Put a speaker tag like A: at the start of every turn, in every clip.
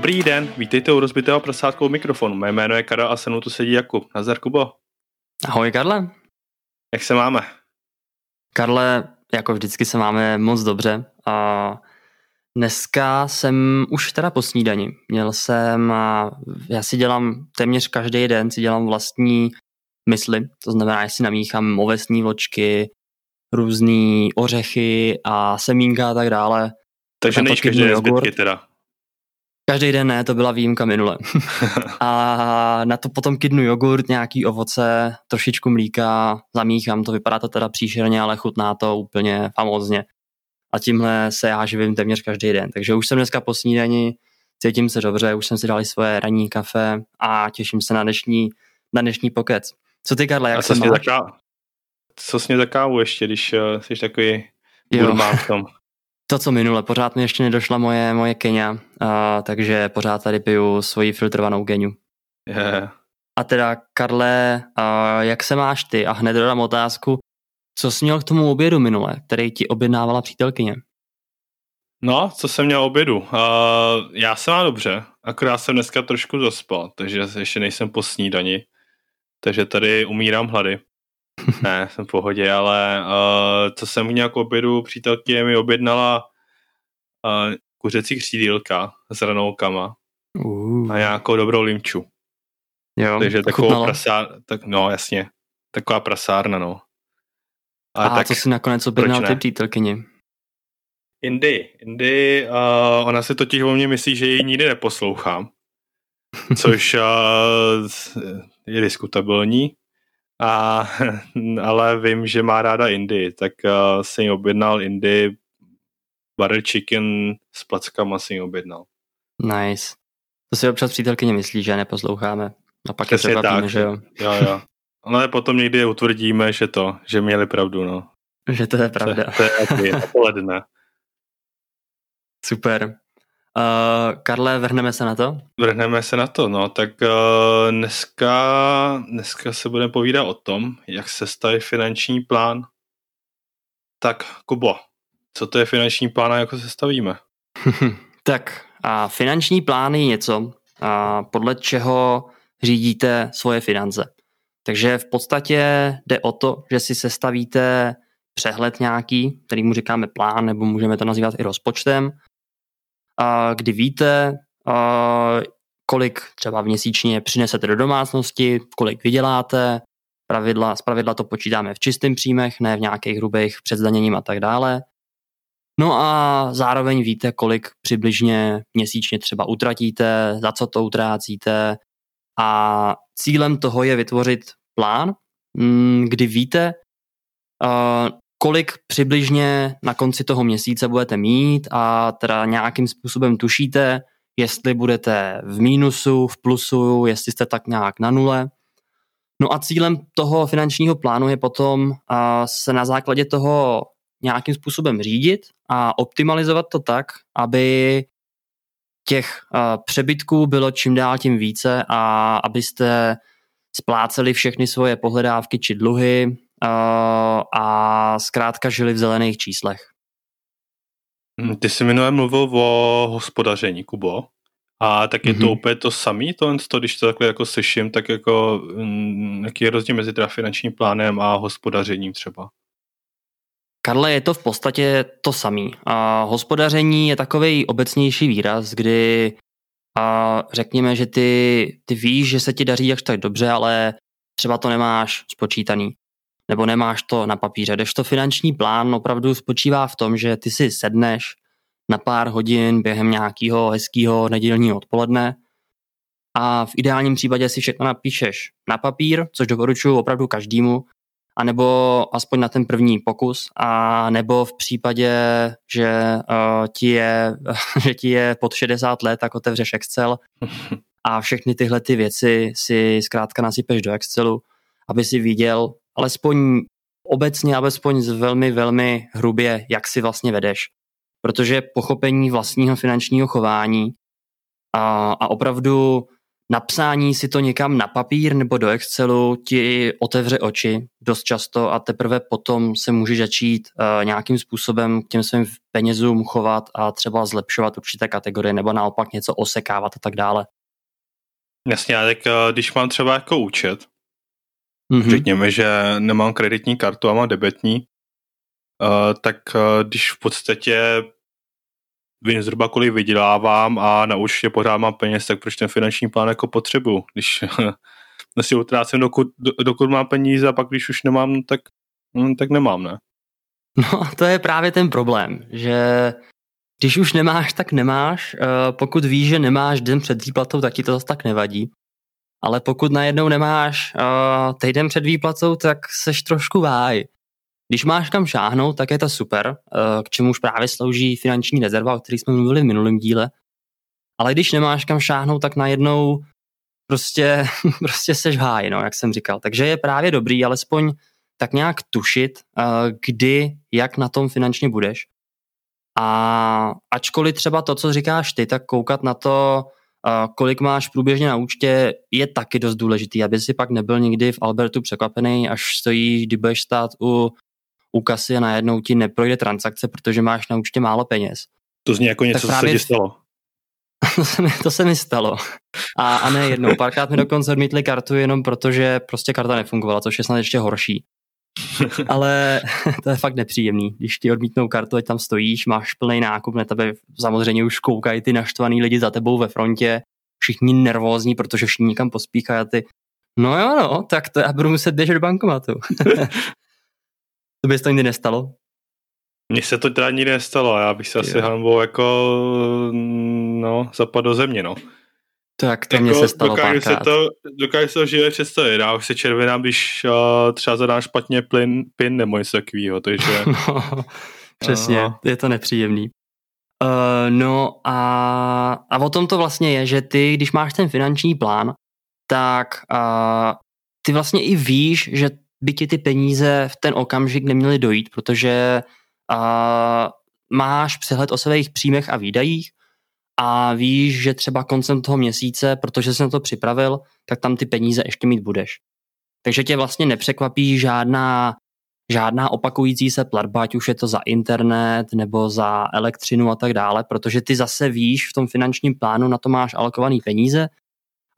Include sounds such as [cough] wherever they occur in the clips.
A: Dobrý den, vítejte u rozbitého prasátkou mikrofonu. Mé jméno je Karel a se mnou tu sedí Jakub. Nazdar Kubo.
B: Ahoj Karle.
A: Jak se máme?
B: Karle, jako vždycky se máme moc dobře. A dneska jsem už teda po snídani. Měl jsem, já si dělám téměř každý den, si dělám vlastní mysli. To znamená, že si namíchám ovesní vločky, různé ořechy a semínka a tak dále.
A: Takže nejíš každý den zbytky teda.
B: Každý den ne, to byla výjimka minule. [laughs] a na to potom kydnu jogurt, nějaký ovoce, trošičku mlíka, zamíchám, to vypadá to teda příšerně, ale chutná to úplně famózně. A tímhle se já živím téměř každý den. Takže už jsem dneska po snídani, cítím se dobře, už jsem si dal svoje ranní kafe a těším se na dnešní, na dnešní pokec. Co ty, Karle, jak a se máš? Taká,
A: co sně za kávu ještě, když uh, jsi takový gurmán v tom? [laughs]
B: To, co minule, pořád mi ještě nedošla moje, moje Kenia, uh, takže pořád tady piju svoji filtrovanou geniu.
A: Yeah.
B: A teda, Karle, uh, jak se máš ty? A hned dodám otázku, co jsi měl k tomu obědu minule, který ti objednávala přítelkyně?
A: No, co jsem měl obědu? Uh, já jsem mám dobře, akorát jsem dneska trošku zaspal, takže ještě nejsem po snídani, takže tady umírám hlady. [laughs] ne, jsem v pohodě, ale uh, co jsem měl k obědu, přítelkyně mi objednala uh, kuřecí křídílka s ranolkama uh. a nějakou dobrou limču.
B: Jo,
A: Takže takovou prasár, tak no jasně, taková prasárna, no.
B: A, a tak, co si nakonec objednal ty přítelkyni?
A: Indy. Indy, uh, ona si totiž o mě myslí, že ji nikdy neposlouchám, což uh, je diskutabilní. A, [laughs] ale vím, že má ráda Indy, tak uh, jsem jí objednal Indy, butter chicken s plackama jsem jí objednal.
B: Nice. To si občas přítelkyně myslí, že neposloucháme. A pak Přesně je tak, že jo.
A: Jo, jo. Ale potom někdy utvrdíme, že to, že měli pravdu, no.
B: Že to je pravda.
A: To, to je [laughs] odpoledne.
B: Super. Uh, Karle, vrhneme se na to?
A: Vrhneme se na to, no. Tak uh, dneska, dneska se budeme povídat o tom, jak se staví finanční plán. Tak, Kubo, co to je finanční plán a jak se stavíme? [laughs]
B: tak, a finanční plán je něco, a podle čeho řídíte svoje finance. Takže v podstatě jde o to, že si sestavíte přehled nějaký, který mu říkáme plán, nebo můžeme to nazývat i rozpočtem, kdy víte, kolik třeba měsíčně přinesete do domácnosti, kolik vyděláte, pravidla, z pravidla to počítáme v čistých příjmech, ne v nějakých hrubých předzdaněním a tak dále. No a zároveň víte, kolik přibližně měsíčně třeba utratíte, za co to utrácíte a cílem toho je vytvořit plán, mm, kdy víte, kolik přibližně na konci toho měsíce budete mít a teda nějakým způsobem tušíte, jestli budete v mínusu, v plusu, jestli jste tak nějak na nule. No a cílem toho finančního plánu je potom se na základě toho nějakým způsobem řídit a optimalizovat to tak, aby těch přebytků bylo čím dál tím více a abyste spláceli všechny svoje pohledávky či dluhy, a zkrátka žili v zelených číslech.
A: Hm, ty jsi minule mluvil o hospodaření, Kubo. A tak je mm-hmm. to mhm. úplně to samé, to, to, když to takhle jako slyším, tak jako, hm, jaký je rozdíl mezi teda finančním plánem a hospodařením třeba?
B: Karle, je to v podstatě to samé. A hospodaření je takový obecnější výraz, kdy a řekněme, že ty, ty víš, že se ti daří jakž tak dobře, ale třeba to nemáš spočítaný nebo nemáš to na papíře. to finanční plán opravdu spočívá v tom, že ty si sedneš na pár hodin během nějakého hezkého nedělního odpoledne a v ideálním případě si všechno napíšeš na papír, což doporučuji opravdu každému, anebo aspoň na ten první pokus, a nebo v případě, že, uh, ti je, [laughs] že ti je pod 60 let, tak otevřeš Excel [laughs] a všechny tyhle ty věci si zkrátka nasypeš do Excelu, aby si viděl, alespoň obecně, alespoň z velmi, velmi hrubě, jak si vlastně vedeš. Protože pochopení vlastního finančního chování a, a opravdu napsání si to někam na papír nebo do Excelu ti otevře oči dost často a teprve potom se může začít uh, nějakým způsobem k těm svým penězům chovat a třeba zlepšovat určité kategorie nebo naopak něco osekávat a tak dále.
A: Jasně, tak uh, když mám třeba jako účet, mm-hmm. řekněme, že nemám kreditní kartu a mám debetní, uh, tak uh, když v podstatě vím zhruba kolik vydělávám a na účtě pořád mám peněz, tak proč ten finanční plán jako potřebu, když [laughs] si utrácím dokud, dokud mám peníze a pak když už nemám, tak, hm, tak nemám, ne?
B: No to je právě ten problém, že když už nemáš, tak nemáš. Eh, pokud víš, že nemáš den před výplatou, tak ti to zase tak nevadí. Ale pokud najednou nemáš uh, týden před výplatou, tak seš trošku váj. Když máš kam šáhnout, tak je to super, uh, k čemuž právě slouží finanční rezerva, o který jsme mluvili v minulém díle. Ale když nemáš kam šáhnout, tak najednou prostě, [laughs] prostě seš v háji, no, jak jsem říkal. Takže je právě dobrý alespoň tak nějak tušit, uh, kdy, jak na tom finančně budeš. A ačkoliv třeba to, co říkáš ty, tak koukat na to, kolik máš průběžně na účtě, je taky dost důležitý, aby si pak nebyl nikdy v Albertu překvapený, až stojíš, kdy budeš stát u, u kasy a najednou ti neprojde transakce, protože máš na účtě málo peněz.
A: To zní jako něco, co se ti stalo. [laughs]
B: to, se mi, to se mi stalo. A, a ne jednou. Párkrát mi dokonce odmítli kartu jenom protože prostě karta nefungovala, což je snad ještě horší. [laughs] Ale to je fakt nepříjemný. Když ti odmítnou kartu, ať tam stojíš, máš plný nákup, na tebe samozřejmě už koukají ty naštvaný lidi za tebou ve frontě, všichni nervózní, protože všichni někam pospíchají a ty no jo, no, tak to já budu muset běžet do bankomatu. [laughs] to by se to nikdy nestalo?
A: Mně se to teda nikdy nestalo, já bych se jo. asi hanbou jako no, zapadl do země, no.
B: Tak to jako, mě se stalo
A: dokážu se to, dokážu se to živě představit. Já už se červenám, když uh, třeba zadám špatně plyn, pin nebo něco takového, takže... [laughs]
B: no, přesně, Aha. je to nepříjemný. Uh, no a, a o tom to vlastně je, že ty, když máš ten finanční plán, tak uh, ty vlastně i víš, že by ti ty peníze v ten okamžik neměly dojít, protože uh, máš přehled o svých příjmech a výdajích a víš, že třeba koncem toho měsíce, protože jsi na to připravil, tak tam ty peníze ještě mít budeš. Takže tě vlastně nepřekvapí žádná, žádná opakující se platba, ať už je to za internet nebo za elektřinu a tak dále, protože ty zase víš v tom finančním plánu, na to máš alokovaný peníze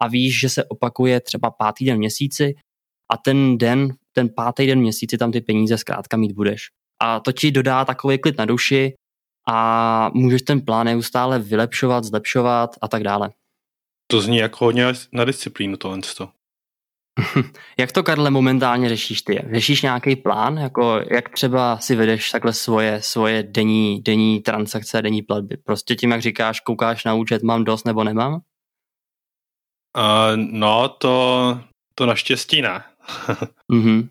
B: a víš, že se opakuje třeba pátý den měsíci a ten den, ten pátý den měsíci tam ty peníze zkrátka mít budeš. A to ti dodá takový klid na duši, a můžeš ten plán neustále vylepšovat, zlepšovat a tak dále.
A: To zní jako hodně na disciplínu tohle. [laughs]
B: jak to, Karle, momentálně řešíš ty? Řešíš nějaký plán? Jako jak třeba si vedeš takhle svoje, svoje denní, denní transakce, denní platby? Prostě tím, jak říkáš, koukáš na účet, mám dost nebo nemám?
A: Uh, no, to, to naštěstí ne. [laughs] mm-hmm. uh,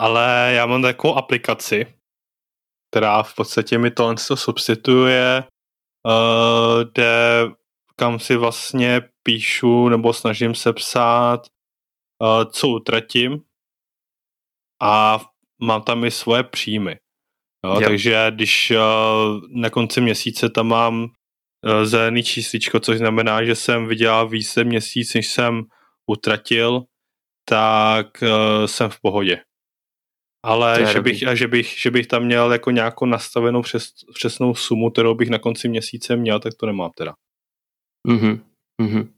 A: ale já mám takovou aplikaci, která v podstatě mi to substituje, uh, kde kam si vlastně píšu nebo snažím se psát, uh, co utratím a mám tam i svoje příjmy. Jo, takže když uh, na konci měsíce tam mám uh, zelený čísličko, což znamená, že jsem vydělal více měsíc, než jsem utratil, tak uh, jsem v pohodě. Ale že bych, a že, bych, že bych tam měl jako nějakou nastavenou přes, přesnou sumu, kterou bych na konci měsíce měl, tak to nemám teda.
B: Mhm, mhm.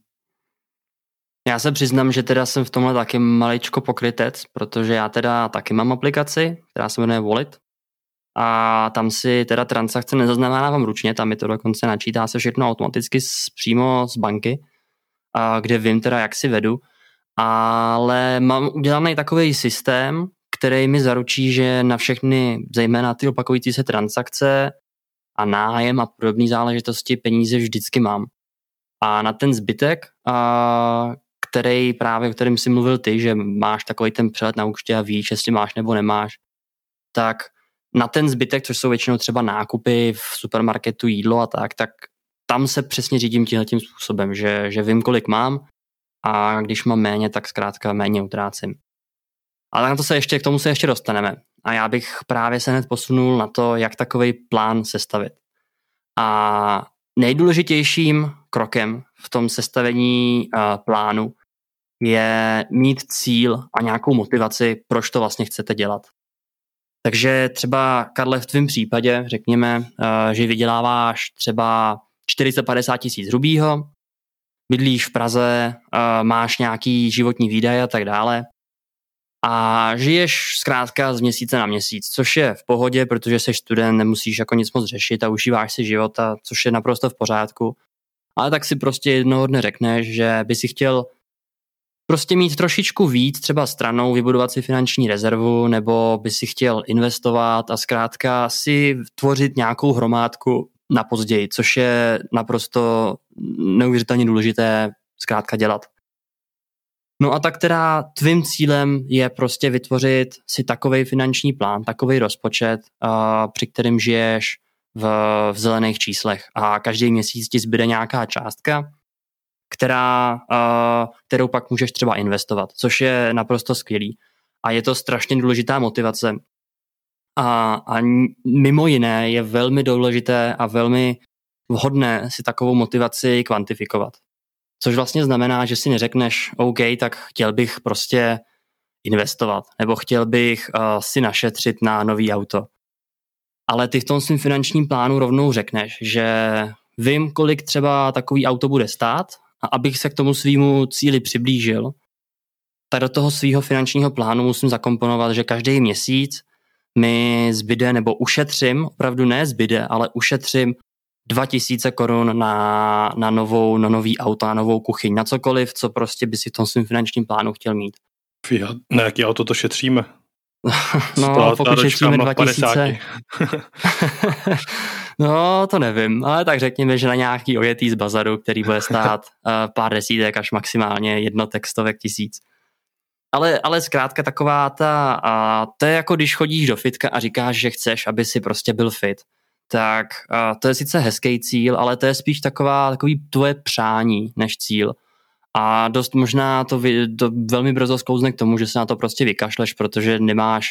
B: Já se přiznám, že teda jsem v tomhle taky maličko pokrytec, protože já teda taky mám aplikaci, která se jmenuje Wallet a tam si teda transakce nezaznamenávám ručně, tam mi to dokonce načítá se všechno automaticky z, přímo z banky, a kde vím teda, jak si vedu, ale mám udělaný takový systém, který mi zaručí, že na všechny, zejména ty opakující se transakce a nájem a podobné záležitosti peníze vždycky mám. A na ten zbytek, a, který právě, o kterém si mluvil ty, že máš takový ten přehled na účtě a víš, jestli máš nebo nemáš, tak na ten zbytek, což jsou většinou třeba nákupy v supermarketu, jídlo a tak, tak tam se přesně řídím tímhle tím způsobem, že, že vím, kolik mám a když mám méně, tak zkrátka méně utrácím. Ale na to se ještě, k tomu se ještě dostaneme. A já bych právě se hned posunul na to, jak takový plán sestavit. A nejdůležitějším krokem v tom sestavení uh, plánu je mít cíl a nějakou motivaci, proč to vlastně chcete dělat. Takže třeba, Karle, v tvém případě, řekněme, uh, že vyděláváš třeba 450 tisíc hrubýho, bydlíš v Praze, uh, máš nějaký životní výdaje a tak dále a žiješ zkrátka z měsíce na měsíc, což je v pohodě, protože jsi student, nemusíš jako nic moc řešit a užíváš si života, což je naprosto v pořádku. Ale tak si prostě jednoho dne řekneš, že by si chtěl prostě mít trošičku víc třeba stranou, vybudovat si finanční rezervu, nebo by si chtěl investovat a zkrátka si tvořit nějakou hromádku na později, což je naprosto neuvěřitelně důležité zkrátka dělat. No a tak teda tvým cílem je prostě vytvořit si takový finanční plán, takový rozpočet, při kterým žiješ v, v zelených číslech a každý měsíc ti zbyde nějaká částka, která, uh, kterou pak můžeš třeba investovat, což je naprosto skvělý. A je to strašně důležitá motivace. A, a mimo jiné je velmi důležité a velmi vhodné si takovou motivaci kvantifikovat. Což vlastně znamená, že si neřekneš, OK, tak chtěl bych prostě investovat, nebo chtěl bych uh, si našetřit na nový auto. Ale ty v tom svým finančním plánu rovnou řekneš, že vím, kolik třeba takový auto bude stát a abych se k tomu svýmu cíli přiblížil, tak do toho svého finančního plánu musím zakomponovat, že každý měsíc mi zbyde nebo ušetřím, opravdu ne zbyde, ale ušetřím 2000 korun na, na, novou, na nový auto, na novou kuchyň, na cokoliv, co prostě by si v tom svým finančním plánu chtěl mít.
A: Fiat, na jaký auto to šetříme? [laughs]
B: no, pokud šetříme 2000. [laughs] no, to nevím, ale tak řekněme, že na nějaký ojetý z bazaru, který bude stát uh, [laughs] pár desítek až maximálně jednotek, stovek tisíc. Ale, ale zkrátka taková ta, uh, to je jako když chodíš do fitka a říkáš, že chceš, aby si prostě byl fit tak uh, to je sice hezký cíl, ale to je spíš taková, takový tvoje přání než cíl. A dost možná to, vy, to velmi brzo sklouzne k tomu, že se na to prostě vykašleš, protože nemáš,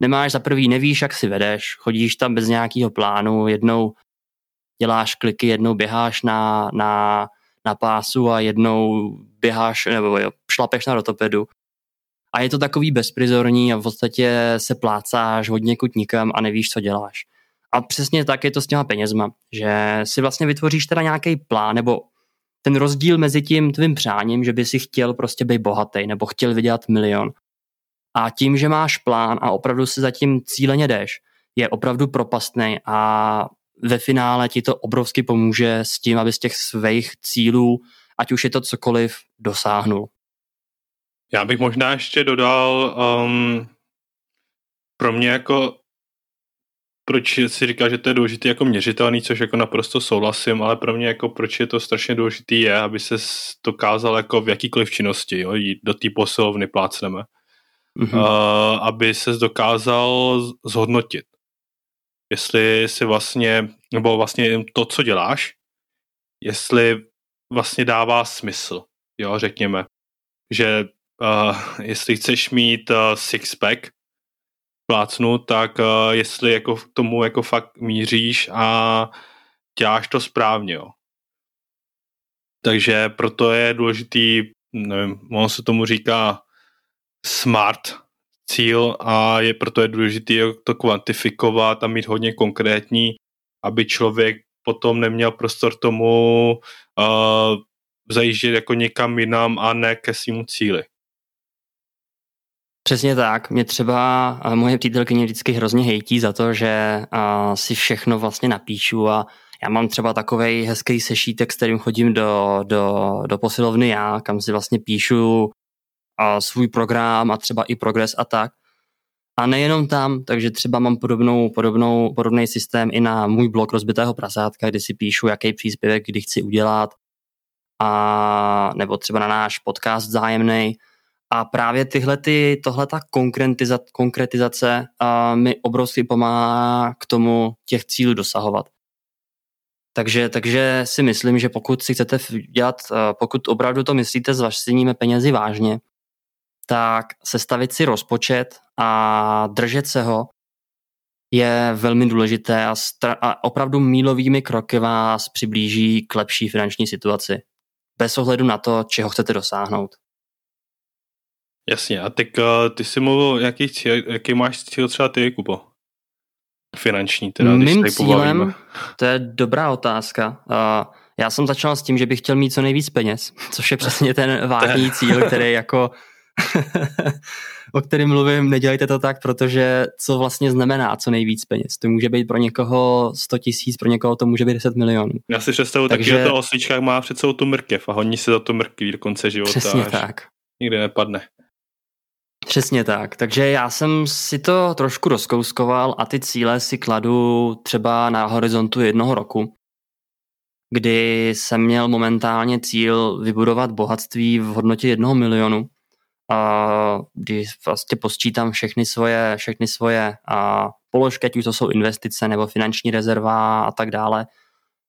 B: nemáš za prvý, nevíš, jak si vedeš, chodíš tam bez nějakého plánu, jednou děláš kliky, jednou běháš na, na, na pásu a jednou běháš nebo jo, šlapeš na rotopedu. A je to takový bezprizorní a v podstatě se plácáš hodně kut nikam a nevíš, co děláš. A přesně tak je to s těma penězma, že si vlastně vytvoříš teda nějaký plán nebo ten rozdíl mezi tím tvým přáním, že by si chtěl prostě být bohatý nebo chtěl vydělat milion. A tím, že máš plán a opravdu si zatím cíleně jdeš, je opravdu propastný a ve finále ti to obrovsky pomůže s tím, aby z těch svých cílů, ať už je to cokoliv, dosáhnul.
A: Já bych možná ještě dodal, um, pro mě jako proč si říká, že to je důležité jako měřitelný, což jako naprosto souhlasím, ale pro mě jako proč je to strašně důležité je, aby se dokázal jako v jakýkoliv činnosti, jo, jít do té posilovny plácneme, mm-hmm. uh, aby se dokázal zhodnotit. Jestli si vlastně, nebo vlastně to, co děláš, jestli vlastně dává smysl, jo, řekněme, že uh, jestli chceš mít uh, six-pack, plácnu, tak uh, jestli jako k tomu jako fakt míříš a děláš to správně, jo. Takže proto je důležitý, nevím, on se tomu říká smart cíl a je proto je důležité to kvantifikovat a mít hodně konkrétní, aby člověk potom neměl prostor tomu uh, zajíždět jako někam jinam a ne ke svému cíli.
B: Přesně tak. Mě třeba moje přítelkyně vždycky hrozně hejtí za to, že uh, si všechno vlastně napíšu a já mám třeba takový hezký sešítek, s kterým chodím do, do, do posilovny já, kam si vlastně píšu uh, svůj program a třeba i progres a tak. A nejenom tam, takže třeba mám podobnou, podobnou, podobný systém i na můj blog rozbitého prasátka, kde si píšu, jaký příspěvek kdy chci udělat, a, nebo třeba na náš podcast zájemný. A právě tyhle, ty, tohle ta konkretizace, konkretizace uh, mi obrovsky pomáhá k tomu těch cílů dosahovat. Takže, takže si myslím, že pokud si chcete dělat, pokud opravdu to myslíte s vašimi penězi vážně, tak sestavit si rozpočet a držet se ho je velmi důležité a, a opravdu mílovými kroky vás přiblíží k lepší finanční situaci. Bez ohledu na to, čeho chcete dosáhnout.
A: Jasně, a teď uh, ty jsi mluvil, jaký, cíl, jaký máš cíl třeba ty, Kubo? Finanční teda,
B: Mým když cílem, to je dobrá otázka. Uh, já jsem začal s tím, že bych chtěl mít co nejvíc peněz, [laughs] což je přesně ten vážný cíl, který jako [laughs] o kterém mluvím, nedělejte to tak, protože co vlastně znamená co nejvíc peněz. To může být pro někoho 100 tisíc, pro někoho to může být 10 milionů.
A: Já si představuji Takže... taky, že to osličkách má před sebou tu mrkev a honí se za to mrkví do konce života.
B: Přesně tak.
A: Nikdy nepadne.
B: Přesně tak. Takže já jsem si to trošku rozkouskoval a ty cíle si kladu třeba na horizontu jednoho roku, kdy jsem měl momentálně cíl vybudovat bohatství v hodnotě jednoho milionu a když vlastně posčítám všechny svoje, všechny svoje a položky, ať už to jsou investice nebo finanční rezerva a tak dále,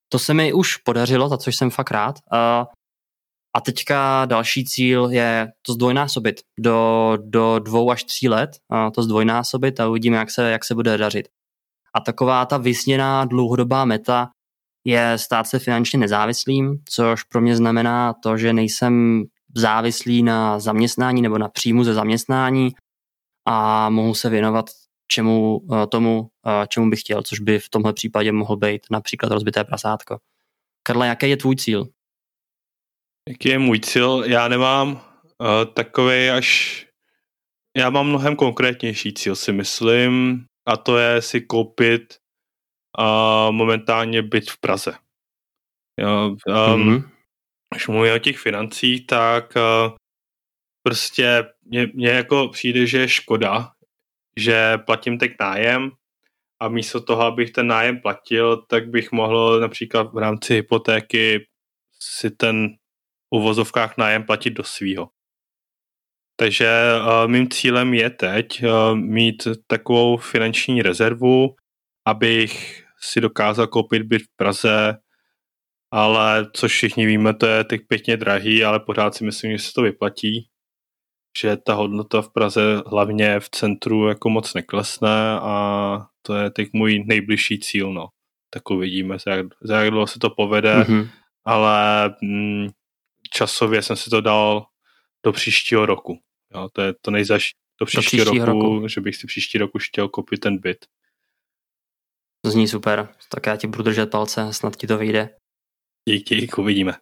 B: to se mi už podařilo, za což jsem fakt rád. A, a teďka další cíl je to zdvojnásobit do, do dvou až tří let, to zdvojnásobit a uvidíme, jak se, jak se bude dařit. A taková ta vysněná dlouhodobá meta je stát se finančně nezávislým, což pro mě znamená to, že nejsem závislí na zaměstnání nebo na příjmu ze zaměstnání a mohu se věnovat čemu, eh, tomu, eh, čemu bych chtěl, což by v tomhle případě mohl být například rozbité prasátko. Karle, jaký je tvůj cíl?
A: Jaký je můj cíl? Já nemám uh, takový až... Já mám mnohem konkrétnější cíl, si myslím, a to je si koupit uh, momentálně byt v Praze. Jo, um, mm-hmm když mluvím o těch financích, tak uh, prostě mně, mně jako přijde, že je škoda, že platím teď nájem a místo toho, abych ten nájem platil, tak bych mohl například v rámci hypotéky si ten uvozovkách nájem platit do svýho. Takže uh, mým cílem je teď uh, mít takovou finanční rezervu, abych si dokázal koupit byt v Praze ale což všichni víme, to je teď pěkně drahý, ale pořád si myslím, že se to vyplatí, že ta hodnota v Praze hlavně v centru jako moc neklesne a to je teď můj nejbližší cíl, no. Tak uvidíme, za jak, za jak dlouho se to povede, mm-hmm. ale mm, časově jsem si to dal do příštího roku. Jo, to je to nejzaš do příštího, do příštího roku, roku, že bych si příští roku chtěl koupit ten byt.
B: To zní super, tak já ti budu držet palce, snad ti to vyjde.
A: Díky, díky, uvidíme.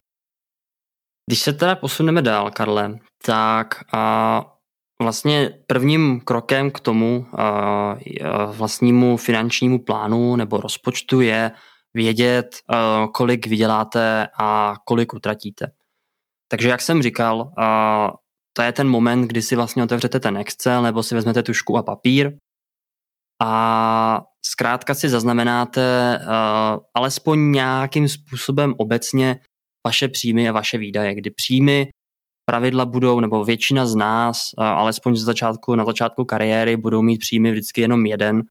B: Když se teda posuneme dál, Karle, tak a vlastně prvním krokem k tomu a, vlastnímu finančnímu plánu nebo rozpočtu je vědět, kolik vyděláte a kolik utratíte. Takže jak jsem říkal, to je ten moment, kdy si vlastně otevřete ten Excel nebo si vezmete tušku a papír a zkrátka si zaznamenáte alespoň nějakým způsobem obecně vaše příjmy a vaše výdaje, kdy příjmy pravidla budou, nebo většina z nás, alespoň z začátku, na začátku kariéry, budou mít příjmy vždycky jenom jeden,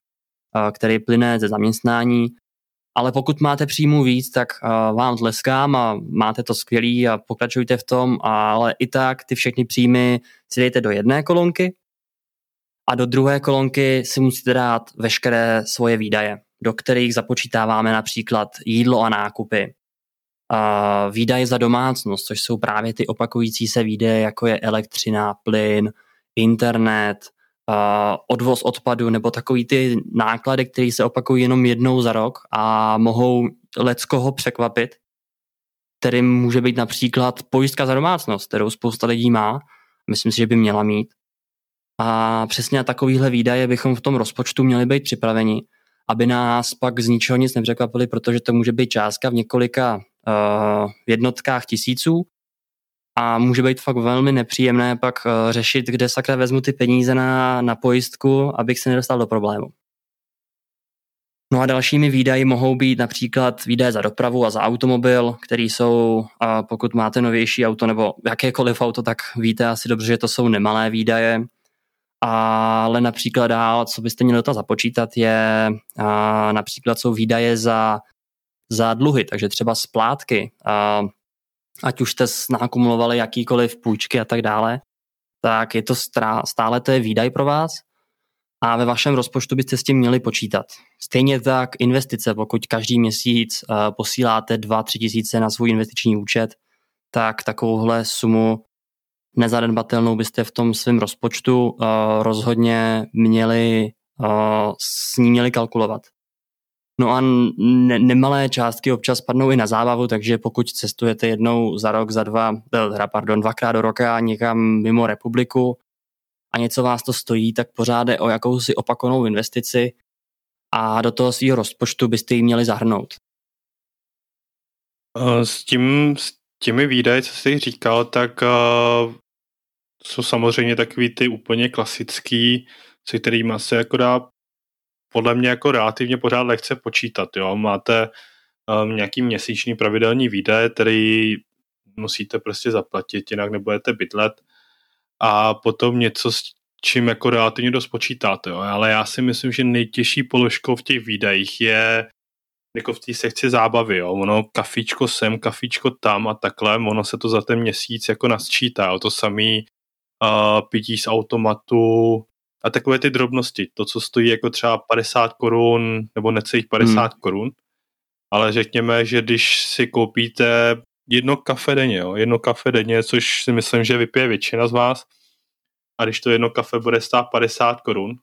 B: který plyne ze zaměstnání, ale pokud máte příjmu víc, tak uh, vám tleskám a máte to skvělý a pokračujte v tom, ale i tak ty všechny příjmy si dejte do jedné kolonky a do druhé kolonky si musíte dát veškeré svoje výdaje, do kterých započítáváme například jídlo a nákupy, a výdaje za domácnost, což jsou právě ty opakující se výdaje, jako je elektřina, plyn, internet, odvoz odpadu nebo takový ty náklady, které se opakují jenom jednou za rok a mohou leckoho překvapit, kterým může být například pojistka za domácnost, kterou spousta lidí má, myslím si, že by měla mít, a přesně na takovýhle výdaje bychom v tom rozpočtu měli být připraveni, aby nás pak z ničeho nic nepřekvapili, protože to může být částka v několika uh, jednotkách tisíců a může být fakt velmi nepříjemné pak uh, řešit, kde sakra vezmu ty peníze na, na pojistku, abych se nedostal do problému. No a dalšími výdaji mohou být například výdaje za dopravu a za automobil, který jsou, a pokud máte novější auto nebo jakékoliv auto, tak víte asi dobře, že to jsou nemalé výdaje ale například dál, co byste měli to započítat, je a, například jsou výdaje za, za dluhy, takže třeba splátky, a, ať už jste nakumulovali jakýkoliv půjčky a tak dále, tak je to stále to je výdaj pro vás a ve vašem rozpočtu byste s tím měli počítat. Stejně tak investice, pokud každý měsíc uh, posíláte 2-3 tisíce na svůj investiční účet, tak takovouhle sumu nezanedbatelnou byste v tom svém rozpočtu uh, rozhodně měli uh, s ní měli kalkulovat. No a ne- nemalé částky občas padnou i na zábavu, takže pokud cestujete jednou za rok, za dva, teda, pardon, dvakrát do roka někam mimo republiku a něco vás to stojí, tak pořád je o jakousi opakovanou investici a do toho svého rozpočtu byste ji měli zahrnout.
A: S tím, s těmi výdaji, co jsi říkal, tak uh, jsou samozřejmě takový ty úplně klasický, se kterými se jako dá podle mě jako relativně pořád lehce počítat. Jo? Máte um, nějaký měsíční pravidelný výdaje, který musíte prostě zaplatit, jinak nebudete bydlet a potom něco s čím jako relativně dost počítáte. Jo? Ale já si myslím, že nejtěžší položkou v těch výdajích je jako v té sekci zábavy, jo. Ono kafičko sem, kafičko tam a takhle, ono se to za ten měsíc jako nasčítá, jo. To samý uh, pití z automatu a takové ty drobnosti. To, co stojí jako třeba 50 korun nebo necelých 50 hmm. korun, ale řekněme, že když si koupíte jedno kafe denně, jo, jedno kafe denně, což si myslím, že vypije většina z vás, a když to jedno kafe bude stát 50 korun,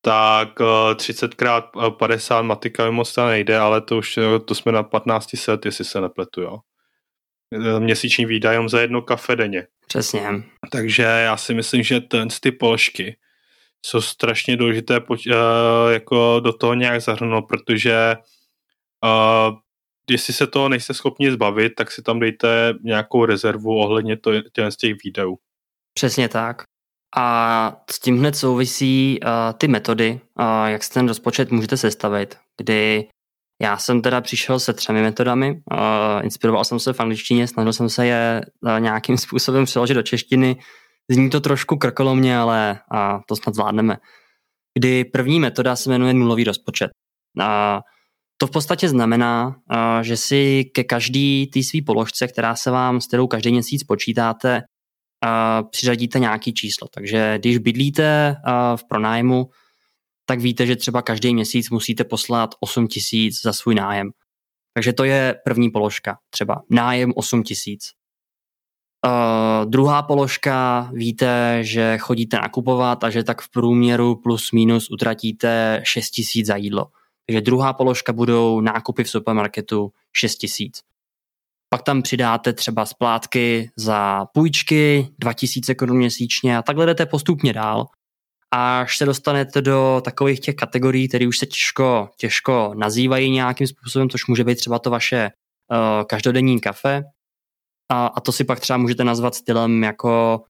A: tak 30 krát 50 matika moc to nejde, ale to už to jsme na 15 set, jestli se nepletu, jo. Měsíční výdaj za jedno kafe denně.
B: Přesně.
A: Takže já si myslím, že ten, ty položky jsou strašně důležité uh, jako do toho nějak zahrnout, protože uh, jestli se toho nejste schopni zbavit, tak si tam dejte nějakou rezervu ohledně to, z těch výdajů.
B: Přesně tak. A s tím hned souvisí uh, ty metody, uh, jak si ten rozpočet můžete sestavit, kdy já jsem teda přišel se třemi metodami, uh, inspiroval jsem se v angličtině, snažil jsem se je uh, nějakým [laughs] způsobem přeložit do češtiny. Zní to trošku krkolomně, ale uh, to snad zvládneme. Kdy první metoda se jmenuje nulový rozpočet. Uh, to v podstatě znamená, že si ke každý té své položce, která se vám, s kterou každý měsíc počítáte, přiřadíte nějaký číslo. Takže když bydlíte v pronájmu, tak víte, že třeba každý měsíc musíte poslat 8 tisíc za svůj nájem. Takže to je první položka, třeba nájem 8 tisíc. Uh, druhá položka, víte, že chodíte nakupovat a že tak v průměru plus minus utratíte 6 tisíc za jídlo. Takže druhá položka budou nákupy v supermarketu 6 tisíc. Pak tam přidáte třeba splátky za půjčky 2000 korun měsíčně a takhle jdete postupně dál až se dostanete do takových těch kategorií, které už se těžko, těžko nazývají nějakým způsobem, což může být třeba to vaše uh, každodenní kafe. A, a to si pak třeba můžete nazvat stylem jako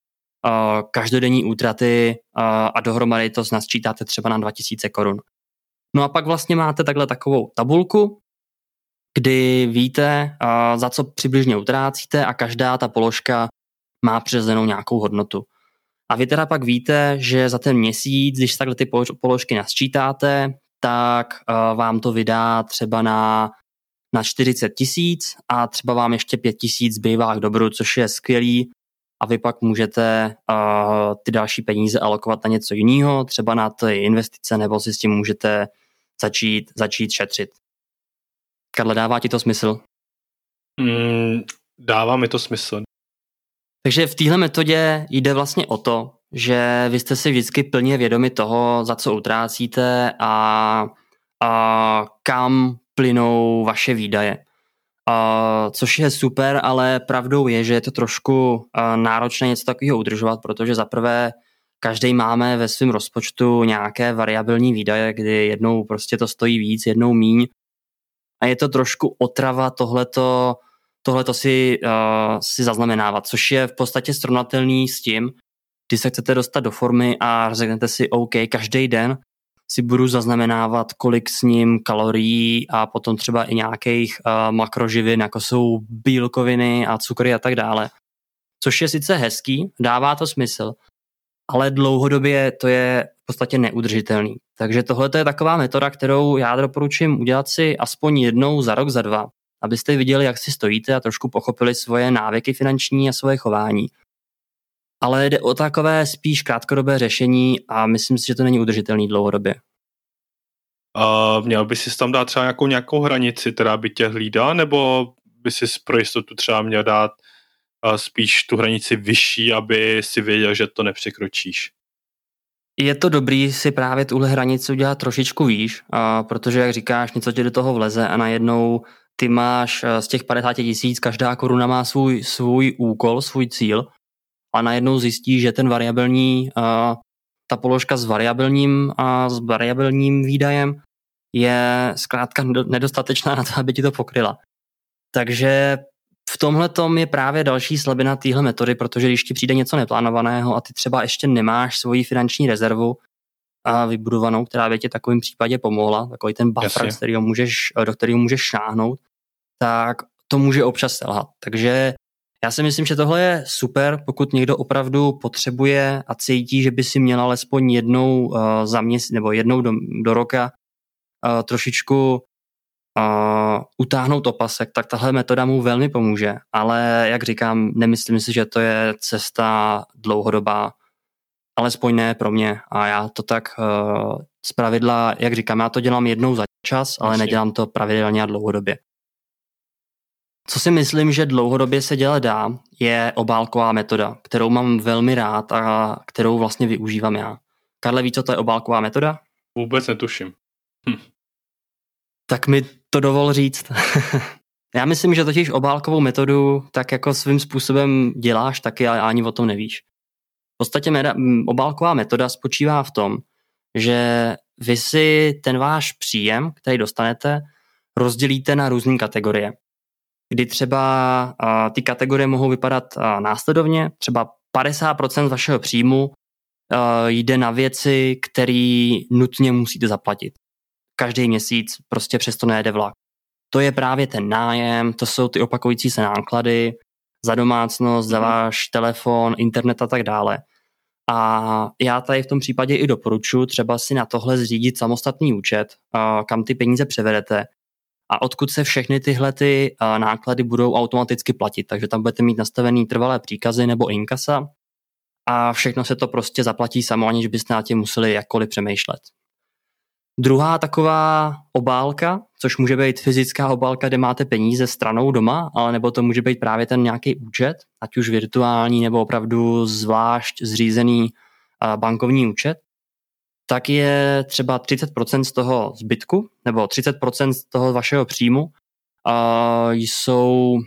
B: uh, každodenní útraty uh, a dohromady to nasčítáte třeba na 2000 korun. No a pak vlastně máte takhle takovou tabulku, kdy víte, uh, za co přibližně utrácíte a každá ta položka má přirozenou nějakou hodnotu. A vy teda pak víte, že za ten měsíc, když takhle ty položky nasčítáte, tak uh, vám to vydá třeba na, na 40 tisíc a třeba vám ještě 5 tisíc zbývá k dobru, což je skvělý a vy pak můžete uh, ty další peníze alokovat na něco jiného, třeba na ty investice, nebo si s tím můžete začít, začít šetřit. Karle, dává ti to smysl?
A: Mm, dává mi to smysl.
B: Takže v téhle metodě jde vlastně o to, že vy jste si vždycky plně vědomi toho, za co utrácíte a, a kam plynou vaše výdaje. A, což je super, ale pravdou je, že je to trošku náročné něco takového udržovat, protože zaprvé každý máme ve svém rozpočtu nějaké variabilní výdaje, kdy jednou prostě to stojí víc, jednou míň. A je to trošku otrava tohleto tohle to si, uh, si zaznamenávat, což je v podstatě srovnatelný s tím, když se chcete dostat do formy a řeknete si, OK, každý den si budu zaznamenávat, kolik s ním kalorií a potom třeba i nějakých uh, makroživin, jako jsou bílkoviny a cukry a tak dále. Což je sice hezký, dává to smysl, ale dlouhodobě to je v podstatě neudržitelný. Takže tohle je taková metoda, kterou já doporučím udělat si aspoň jednou za rok, za dva, abyste viděli, jak si stojíte a trošku pochopili svoje návyky finanční a svoje chování. ale jde o takové spíš krátkodobé řešení a myslím si, že to není udržitelný dlouhodobě.
A: A měl by si tam dát třeba nějakou, nějakou hranici, která by tě hlídala, nebo by si pro jistotu třeba měl dát spíš tu hranici vyšší, aby si věděl, že to nepřekročíš?
B: Je to dobrý si právě tuhle hranici udělat trošičku výš, a protože jak říkáš, něco ti do toho vleze a najednou ty máš z těch 50 tisíc, každá koruna má svůj, svůj úkol, svůj cíl a najednou zjistí, že ten variabilní, ta položka s variabilním, a s variabilním výdajem je zkrátka nedostatečná na to, aby ti to pokryla. Takže v tomhle tom je právě další slabina téhle metody, protože když ti přijde něco neplánovaného a ty třeba ještě nemáš svoji finanční rezervu a vybudovanou, která by ti takovým případě pomohla, takový ten buffer, kterýho můžeš, do kterého můžeš šáhnout, tak to může občas selhat. Takže já si myslím, že tohle je super, pokud někdo opravdu potřebuje a cítí, že by si měl alespoň jednou uh, za měsíc nebo jednou do, do roka uh, trošičku uh, utáhnout opasek, tak tahle metoda mu velmi pomůže. Ale jak říkám, nemyslím si, že to je cesta dlouhodobá, alespoň ne pro mě. A já to tak uh, z pravidla, jak říkám, já to dělám jednou za čas, ale Asi. nedělám to pravidelně a dlouhodobě. Co si myslím, že dlouhodobě se dělat dá, je obálková metoda, kterou mám velmi rád a kterou vlastně využívám já. Karle, ví, co to je obálková metoda?
A: Vůbec netuším. Hm.
B: Tak mi to dovol říct. [laughs] Já myslím, že totiž obálkovou metodu tak jako svým způsobem děláš taky, ale ani o tom nevíš. V podstatě meda, obálková metoda spočívá v tom, že vy si ten váš příjem, který dostanete, rozdělíte na různé kategorie. Kdy třeba ty kategorie mohou vypadat následovně, třeba 50% z vašeho příjmu jde na věci, které nutně musíte zaplatit každý měsíc prostě přesto nejede vlak. To je právě ten nájem, to jsou ty opakující se náklady za domácnost, za mhm. váš telefon, internet a tak dále. A já tady v tom případě i doporučuji třeba si na tohle zřídit samostatný účet, kam ty peníze převedete a odkud se všechny tyhle ty náklady budou automaticky platit. Takže tam budete mít nastavený trvalé příkazy nebo inkasa a všechno se to prostě zaplatí samo, aniž byste na tím museli jakkoliv přemýšlet. Druhá taková obálka, což může být fyzická obálka, kde máte peníze stranou doma, ale nebo to může být právě ten nějaký účet, ať už virtuální nebo opravdu zvlášť zřízený bankovní účet, tak je třeba 30% z toho zbytku nebo 30% z toho vašeho příjmu a jsou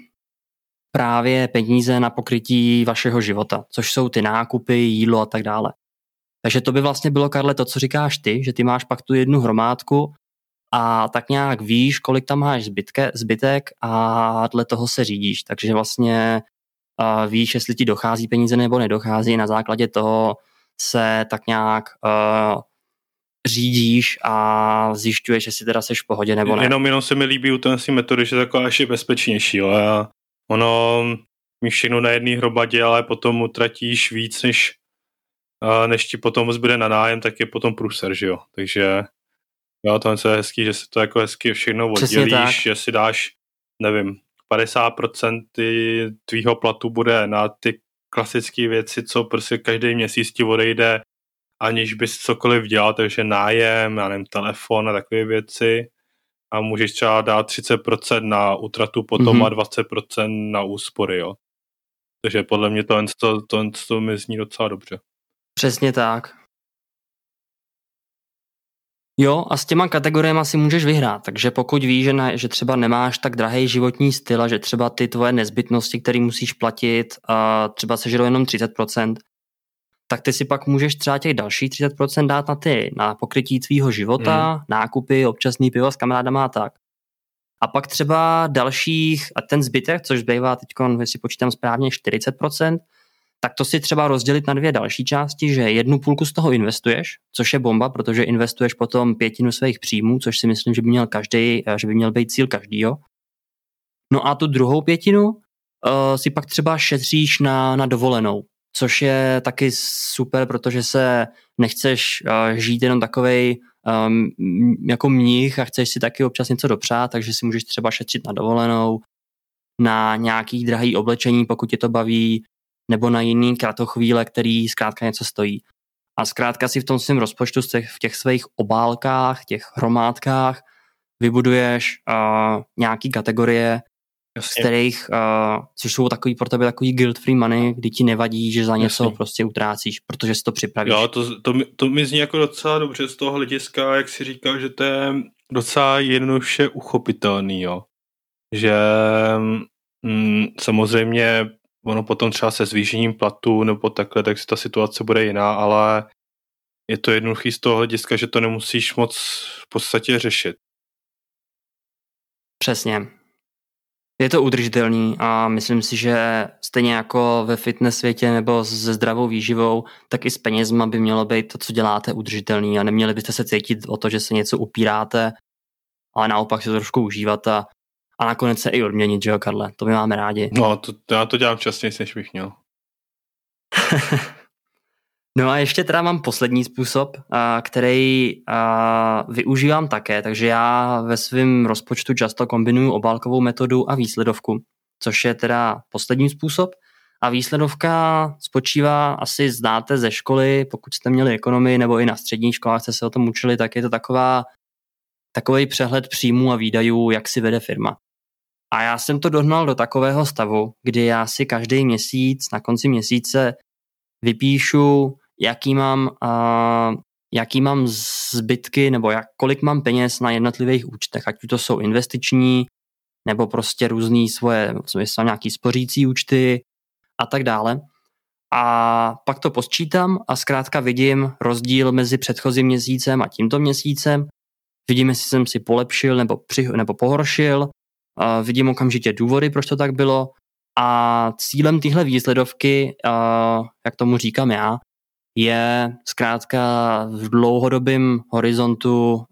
B: právě peníze na pokrytí vašeho života, což jsou ty nákupy, jídlo a tak dále. Takže to by vlastně bylo, Karle, to, co říkáš ty, že ty máš pak tu jednu hromádku a tak nějak víš, kolik tam máš zbytke, zbytek a dle toho se řídíš. Takže vlastně uh, víš, jestli ti dochází peníze nebo nedochází. Na základě toho se tak nějak uh, řídíš a zjišťuješ, jestli teda seš v pohodě nebo ne.
A: Jenom, jenom se mi líbí u té metody, že je taková ještě bezpečnější. Jo? A ono, míš všechno na jedné hrobadě, ale potom utratíš víc, než než ti potom zbyde na nájem, tak je potom průser, že jo. Takže jo, to je hezký, že si to jako hezky všechno oddělíš, že si dáš, nevím, 50% tvýho platu bude na ty klasické věci, co prostě každý měsíc ti odejde, aniž bys cokoliv dělal, takže nájem, já nevím, telefon a takové věci a můžeš třeba dát 30% na utratu potom mm-hmm. a 20% na úspory, jo. Takže podle mě to, to, to, to mi zní docela dobře.
B: Přesně tak. Jo, a s těma kategoriemi si můžeš vyhrát, takže pokud víš, že, ne, že třeba nemáš tak drahý životní styl a že třeba ty tvoje nezbytnosti, které musíš platit, a třeba sežerou jenom 30%, tak ty si pak můžeš třeba těch dalších 30% dát na ty, na pokrytí tvýho života, mm. nákupy, občasný pivo s kamarádama a tak. A pak třeba dalších, a ten zbytek, což zbývá teď, jestli počítám správně, 40%, tak to si třeba rozdělit na dvě další části, že jednu půlku z toho investuješ, což je bomba, protože investuješ potom pětinu svých příjmů, což si myslím, že by měl každý, že by měl být cíl každýho. No a tu druhou pětinu uh, si pak třeba šetříš na, na dovolenou, což je taky super, protože se nechceš uh, žít jenom takovej um, jako mních a chceš si taky občas něco dopřát, takže si můžeš třeba šetřit na dovolenou, na nějaký drahý oblečení, pokud tě to baví, nebo na jiný kratochvíle, který zkrátka něco stojí. A zkrátka si v tom svém rozpočtu, v těch svých obálkách, těch hromádkách vybuduješ uh, nějaký kategorie, Jasně. z kterých, uh, což jsou takový pro tebe takový guilt-free money, kdy ti nevadí, že za něco Jasně. prostě utrácíš, protože si to připravíš.
A: Jo, to, to, to mi zní jako docela dobře z toho hlediska, jak si říkal, že to je docela jednoduše uchopitelný, jo. Že mm, samozřejmě ono potom třeba se zvýšením platu nebo takhle, tak si ta situace bude jiná, ale je to jednoduchý z toho hlediska, že to nemusíš moc v podstatě řešit.
B: Přesně. Je to udržitelný a myslím si, že stejně jako ve fitness světě nebo se zdravou výživou, tak i s penězma by mělo být to, co děláte, udržitelný a neměli byste se cítit o to, že se něco upíráte, ale naopak se trošku užívat a, a nakonec se i odměnit, že jo, Karle? To my máme rádi.
A: No, to, já to dělám častěji, než bych měl. [laughs]
B: No a ještě teda mám poslední způsob, který využívám také, takže já ve svém rozpočtu často kombinuju obálkovou metodu a výsledovku, což je teda poslední způsob. A výsledovka spočívá, asi znáte ze školy, pokud jste měli ekonomii nebo i na středních školách jste se o tom učili, tak je to taková, takový přehled příjmů a výdajů, jak si vede firma. A já jsem to dohnal do takového stavu, kdy já si každý měsíc, na konci měsíce vypíšu, jaký mám, uh, jaký mám zbytky nebo jak, kolik mám peněz na jednotlivých účtech, ať to jsou investiční nebo prostě různý svoje, jsou nějaký spořící účty a tak dále. A pak to posčítám a zkrátka vidím rozdíl mezi předchozím měsícem a tímto měsícem. Vidím, jestli jsem si polepšil nebo, při, nebo pohoršil. Uh, vidím okamžitě důvody, proč to tak bylo. A cílem téhle výsledovky, uh, jak tomu říkám já, je zkrátka v dlouhodobém horizontu uh,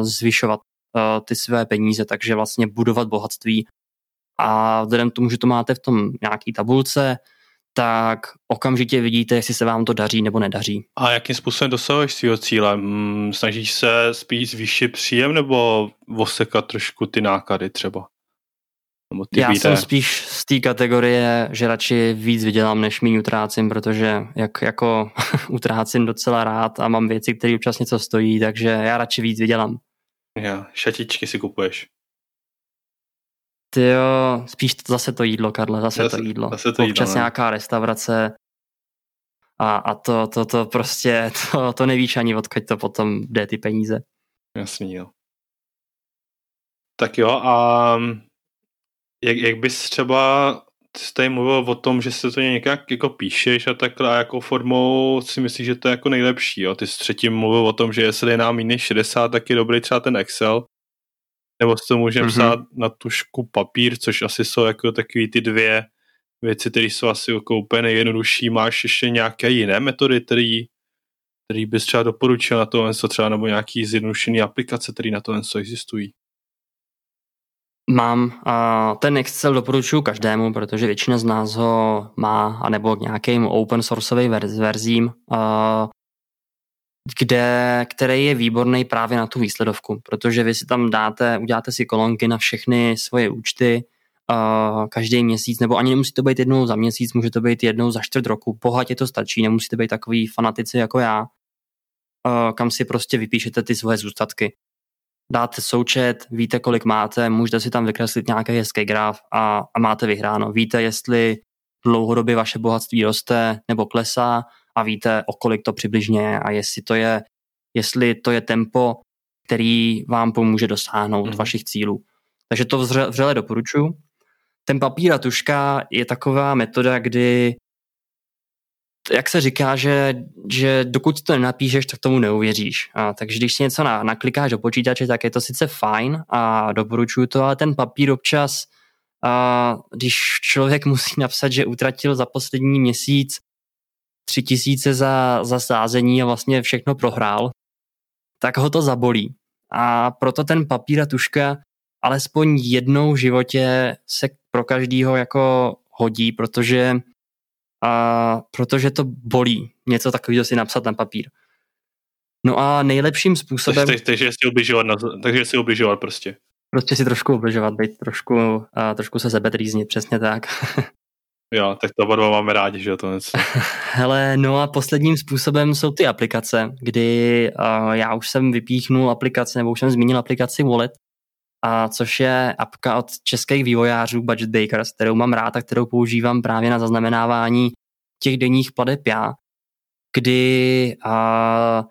B: zvyšovat uh, ty své peníze, takže vlastně budovat bohatství. A vzhledem k tomu, že to máte v tom nějaký tabulce, tak okamžitě vidíte, jestli se vám to daří nebo nedaří.
A: A jakým způsobem dosahuješ svého cíle? Snažíš se spíš zvýšit příjem nebo osekat trošku ty náklady třeba?
B: Nebo ty Já výdaje. jsem spíš z té kategorie, že radši víc vydělám, než méně utrácím, protože jak, jako [laughs] utrácím docela rád a mám věci, které občas něco stojí, takže já radši víc vydělám.
A: Já, šatičky si kupuješ.
B: Ty jo, spíš zase to jídlo, Karle, zase, zase to jídlo. Zase to Občas jídlo, nějaká restaurace a, a to, to, to prostě, [laughs] to, to nevíš ani odkud to potom jde ty peníze.
A: Jasný, jo. Tak jo, a jak, jak bys třeba jsi tady mluvil o tom, že se to nějak jako píšeš a takhle a jako formou si myslíš, že to je jako nejlepší. Jo? Ty jsi třetím mluvil o tom, že jestli je nám minus 60, tak je dobrý třeba ten Excel. Nebo si to můžeme mm-hmm. psát na tušku papír, což asi jsou jako takový ty dvě věci, které jsou asi jako úplně nejjednodušší. Máš ještě nějaké jiné metody, které který bys třeba doporučil na to, co třeba nebo nějaký zjednodušený aplikace, které na to existují?
B: Mám. Ten Excel doporučuji každému, protože většina z nás ho má, anebo k nějakým open verz, verzím, kde, který je výborný právě na tu výsledovku, protože vy si tam dáte, uděláte si kolonky na všechny svoje účty, každý měsíc, nebo ani nemusí to být jednou za měsíc, může to být jednou za čtvrt roku, bohatě to stačí, nemusíte být takový fanatici jako já, kam si prostě vypíšete ty svoje zůstatky dáte součet, víte, kolik máte, můžete si tam vykreslit nějaký hezký graf a, a máte vyhráno. Víte, jestli dlouhodobě vaše bohatství roste nebo klesá a víte, o kolik to přibližně je a jestli to je, jestli to je tempo, který vám pomůže dosáhnout mm. vašich cílů. Takže to vřele doporučuji. Ten papír a tuška je taková metoda, kdy jak se říká, že, že dokud to nenapíšeš, tak tomu neuvěříš. A, takže když si něco na, naklikáš do počítače, tak je to sice fajn a doporučuju to, ale ten papír občas, a, když člověk [laughs] musí napsat, že utratil za poslední měsíc tři tisíce za, za sázení a vlastně všechno prohrál, tak ho to zabolí. A proto ten papír a tuška alespoň jednou v životě se pro každýho jako hodí, protože a protože to bolí něco takového si napsat na papír. No a nejlepším způsobem...
A: Takže, takže si ubližovat, na, takže si ubližovat prostě.
B: Prostě si trošku ubližovat, být trošku, a trošku se sebetrýznit, přesně tak. [laughs]
A: Jo, tak to oba dva máme rádi, že to něco. [laughs]
B: Hele, no a posledním způsobem jsou ty aplikace, kdy uh, já už jsem vypíchnul aplikaci, nebo už jsem zmínil aplikaci Wallet, a což je apka od českých vývojářů Budget Bakers, kterou mám rád a kterou používám právě na zaznamenávání těch denních pladeb já, kdy uh,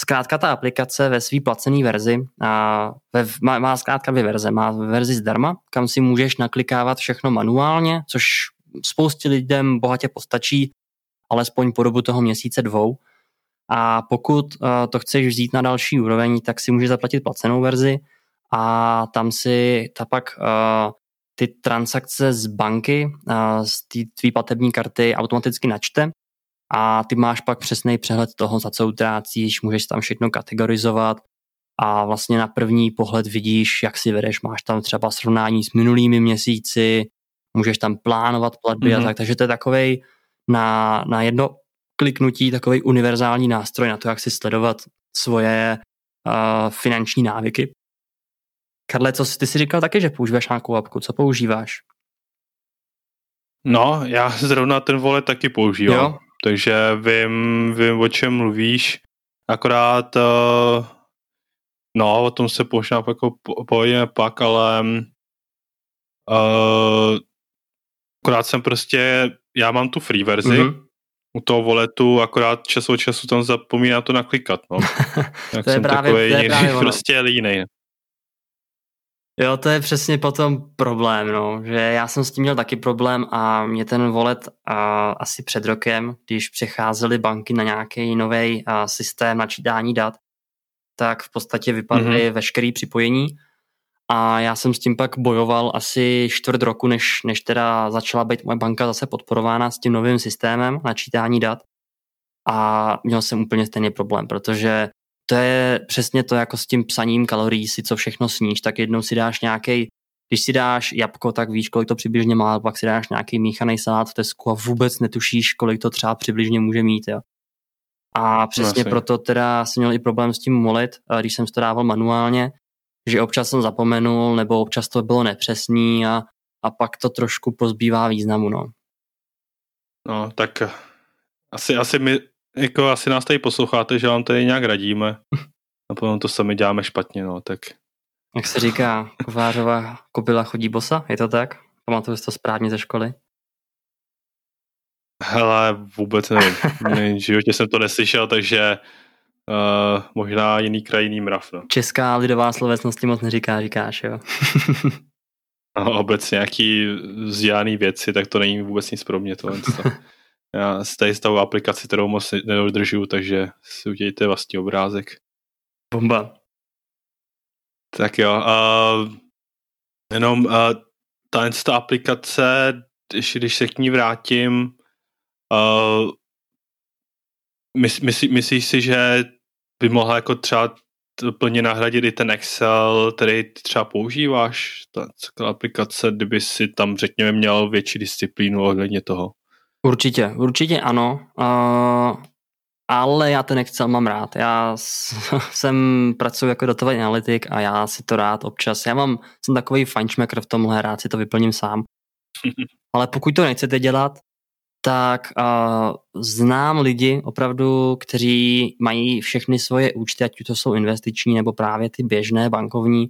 B: zkrátka ta aplikace ve své placené verzi a ve, má, má zkrátka dvě verze. Má verzi zdarma, kam si můžeš naklikávat všechno manuálně, což spoustě lidem bohatě postačí, alespoň po dobu toho měsíce dvou. A pokud uh, to chceš vzít na další úroveň, tak si můžeš zaplatit placenou verzi a tam si ta pak uh, ty transakce z banky, uh, z té tvý platební karty automaticky načte a ty máš pak přesný přehled toho, za co utrácíš, můžeš tam všechno kategorizovat a vlastně na první pohled vidíš, jak si vedeš, máš tam třeba srovnání s minulými měsíci, můžeš tam plánovat platby mm-hmm. a mhm. tak, takže to je takovej na, na jedno kliknutí takový univerzální nástroj na to, jak si sledovat svoje uh, finanční návyky. Karle, co ty si říkal taky, že používáš nějakou apku, co používáš?
A: No, já zrovna ten vole taky používám. Jo? takže vím, vím, o čem mluvíš. Akorát, uh, no, o tom se možná jako povíme pak, ale uh, akorát jsem prostě, já mám tu free verzi, mm-hmm. u toho voletu, akorát čas od času tam zapomínám to naklikat, no. [laughs]
B: to je právě, takový, to je právě
A: prostě línej.
B: Jo, to je přesně potom problém, no, že já jsem s tím měl taky problém a mě ten volet a, asi před rokem, když přecházely banky na nějaký nový systém načítání dat, tak v podstatě vypadly mm-hmm. veškeré připojení a já jsem s tím pak bojoval asi čtvrt roku, než, než teda začala být moje banka zase podporována s tím novým systémem načítání dat a měl jsem úplně stejný problém, protože to je přesně to jako s tím psaním kalorií, si co všechno sníš, tak jednou si dáš nějaký když si dáš jabko, tak víš, kolik to přibližně má, pak si dáš nějaký míchaný salát v Tesku a vůbec netušíš, kolik to třeba přibližně může mít. Jo. A přesně no, proto teda jsem měl i problém s tím molit, když jsem to dával manuálně, že občas jsem zapomenul, nebo občas to bylo nepřesný a, a pak to trošku pozbývá významu. No,
A: no tak asi, asi my jako asi nás tady posloucháte, že vám tady nějak radíme a potom to sami děláme špatně, no, tak...
B: Jak se říká, kovářová kobila chodí bosa, je to tak? Pamatuju si to správně ze školy?
A: Hele, vůbec nevím. v životě jsem to neslyšel, takže uh, možná jiný kraj, jiný mrav. No.
B: Česká lidová slovesnost moc neříká, říkáš, jo? [laughs]
A: no, obecně nějaký vzdělaný věci, tak to není vůbec nic pro mě. To, to. [laughs] Já z té stavu aplikaci, kterou moc nedodržuju, takže si udělejte vlastní obrázek.
B: Bomba.
A: Tak jo, uh, jenom uh, ta, ta aplikace, když, když se k ní vrátím, uh, mys, myslí, myslíš si, že by mohla jako třeba plně nahradit i ten Excel, který ty třeba používáš, ta, ta aplikace, kdyby si tam, řekněme, měl větší disciplínu ohledně toho?
B: Určitě, určitě ano. Uh, ale já ten Excel mám rád. Já [laughs] jsem pracuji jako datový analytik a já si to rád občas. Já mám, jsem takový fajnšmekr v tomhle, rád si to vyplním sám. [laughs] ale pokud to nechcete dělat, tak uh, znám lidi opravdu, kteří mají všechny svoje účty, ať to jsou investiční nebo právě ty běžné bankovní,